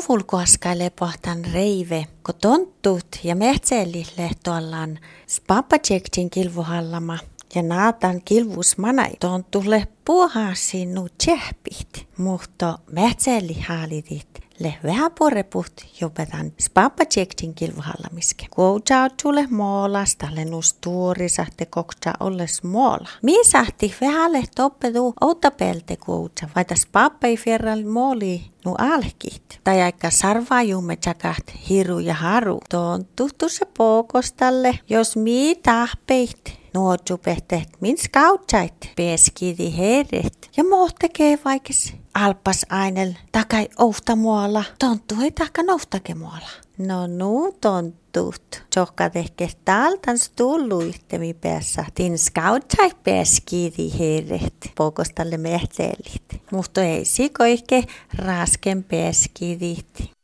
fulkoaskaille pohtan reive, kun tonttut ja mehtseellille tuollaan spapajektin kilvuhallama ja naatan kilvus manai tonttulle puhaa sinun tsehpit, mutta mehtseelli haalitit le vähän poreput jopetan spapajektin kilvuhallamiske. Kuutsaa tule moolasta le nustuuri sahte koksa olles moola. Mi sahti vähälle toppedu outapelte kuutsa, vaita spappai fierral mooli nu alkit. Tai aika sarvaa jumme tjakat hiru ja haru. Tuon tuhtu se pokostalle, jos mi tahpeit nuotsupehteet min skautsait peskidi heret. Ja moo tekee vaikes alpas ainel takai ouhta muola. Tonttu ei taka nouhtake muola. No nu tontut. Tjokka tehke taltans tullu ihtemi päässä. Tin skautsai peskidi heret. Pokostalle mehtseelit. Mutta ei sikoike rasken peskidit.